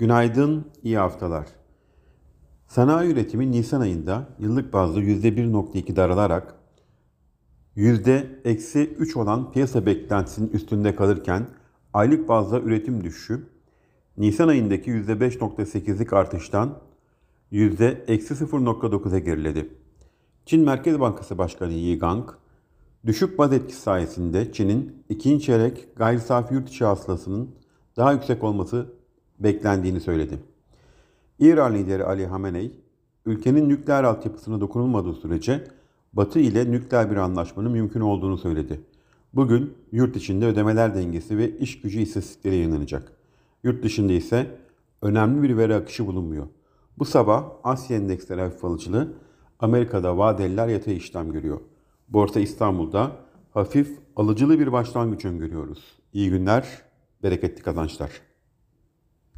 Günaydın, iyi haftalar. Sanayi üretimi Nisan ayında yıllık bazda %1.2 daralarak %-3 olan piyasa beklentisinin üstünde kalırken aylık bazda üretim düşüşü Nisan ayındaki %5.8'lik artıştan %-0.9'a geriledi. Çin Merkez Bankası Başkanı Yi Gang, düşük baz etkisi sayesinde Çin'in ikinci çeyrek gayri safi yurt içi hasılasının daha yüksek olması beklendiğini söyledi. İran lideri Ali Hamenei, ülkenin nükleer altyapısına dokunulmadığı sürece Batı ile nükleer bir anlaşmanın mümkün olduğunu söyledi. Bugün yurt içinde ödemeler dengesi ve iş gücü istatistikleri yayınlanacak. Yurt dışında ise önemli bir veri akışı bulunmuyor. Bu sabah Asya endeksleri hafif alıcılı, Amerika'da vadeliler yatay işlem görüyor. Borsa İstanbul'da hafif alıcılı bir başlangıç öngörüyoruz. İyi günler, bereketli kazançlar.